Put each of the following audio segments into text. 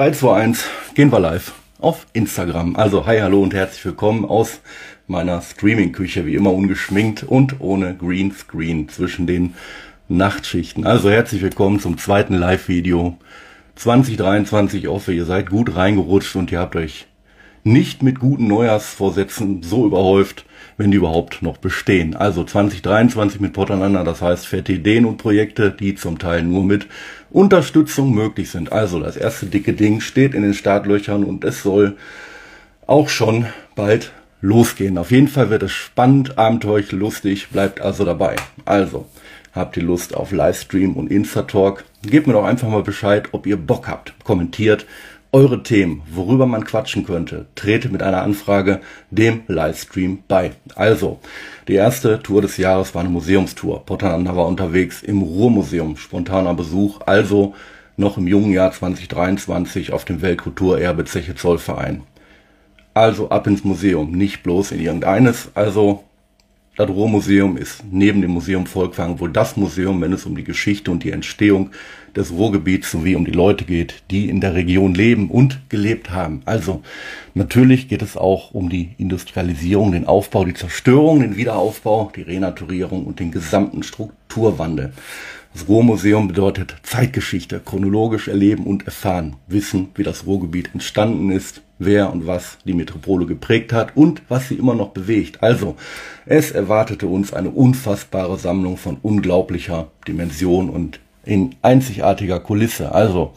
3, 2, 1, gehen wir live auf Instagram. Also, hi, hallo und herzlich willkommen aus meiner Streaming-Küche, wie immer ungeschminkt und ohne Greenscreen zwischen den Nachtschichten. Also, herzlich willkommen zum zweiten Live-Video 2023. Ich hoffe, ihr seid gut reingerutscht und ihr habt euch nicht mit guten Neujahrsvorsätzen so überhäuft, wenn die überhaupt noch bestehen. Also 2023 mit Potananda, das heißt fette Ideen und Projekte, die zum Teil nur mit Unterstützung möglich sind. Also das erste dicke Ding steht in den Startlöchern und es soll auch schon bald losgehen. Auf jeden Fall wird es spannend, abenteuerlich, lustig, bleibt also dabei. Also, habt ihr Lust auf Livestream und Insta-Talk? Gebt mir doch einfach mal Bescheid, ob ihr Bock habt. Kommentiert eure Themen, worüber man quatschen könnte. Trete mit einer Anfrage dem Livestream bei. Also, die erste Tour des Jahres war eine Museumstour. Potternander war unterwegs im Ruhrmuseum. Spontaner Besuch, also noch im jungen Jahr 2023 auf dem Weltkulturerbe Zeche Zollverein. Also ab ins Museum, nicht bloß in irgendeines. Also das Ruhrmuseum ist neben dem Museum Volkwang wohl das Museum, wenn es um die Geschichte und die Entstehung des Ruhrgebiets sowie um die Leute geht, die in der Region leben und gelebt haben. Also natürlich geht es auch um die Industrialisierung, den Aufbau, die Zerstörung, den Wiederaufbau, die Renaturierung und den gesamten Strukturwandel. Das Ruhrmuseum bedeutet Zeitgeschichte, chronologisch erleben und erfahren, wissen, wie das Ruhrgebiet entstanden ist, wer und was die Metropole geprägt hat und was sie immer noch bewegt. Also, es erwartete uns eine unfassbare Sammlung von unglaublicher Dimension und in einzigartiger Kulisse. Also,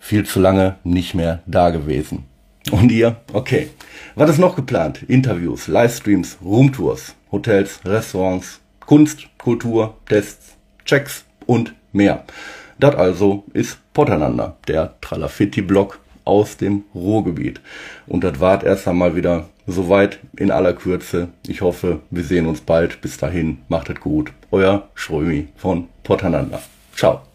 viel zu lange nicht mehr da gewesen. Und ihr? Okay. Was ist noch geplant? Interviews, Livestreams, Roomtours, Hotels, Restaurants, Kunst, Kultur, Tests, Checks, und mehr. Das also ist Potternander, der Tralafitti-Block aus dem Ruhrgebiet. Und das war erst einmal wieder soweit in aller Kürze. Ich hoffe, wir sehen uns bald. Bis dahin, macht es gut. Euer Schrömi von Potternander. Ciao.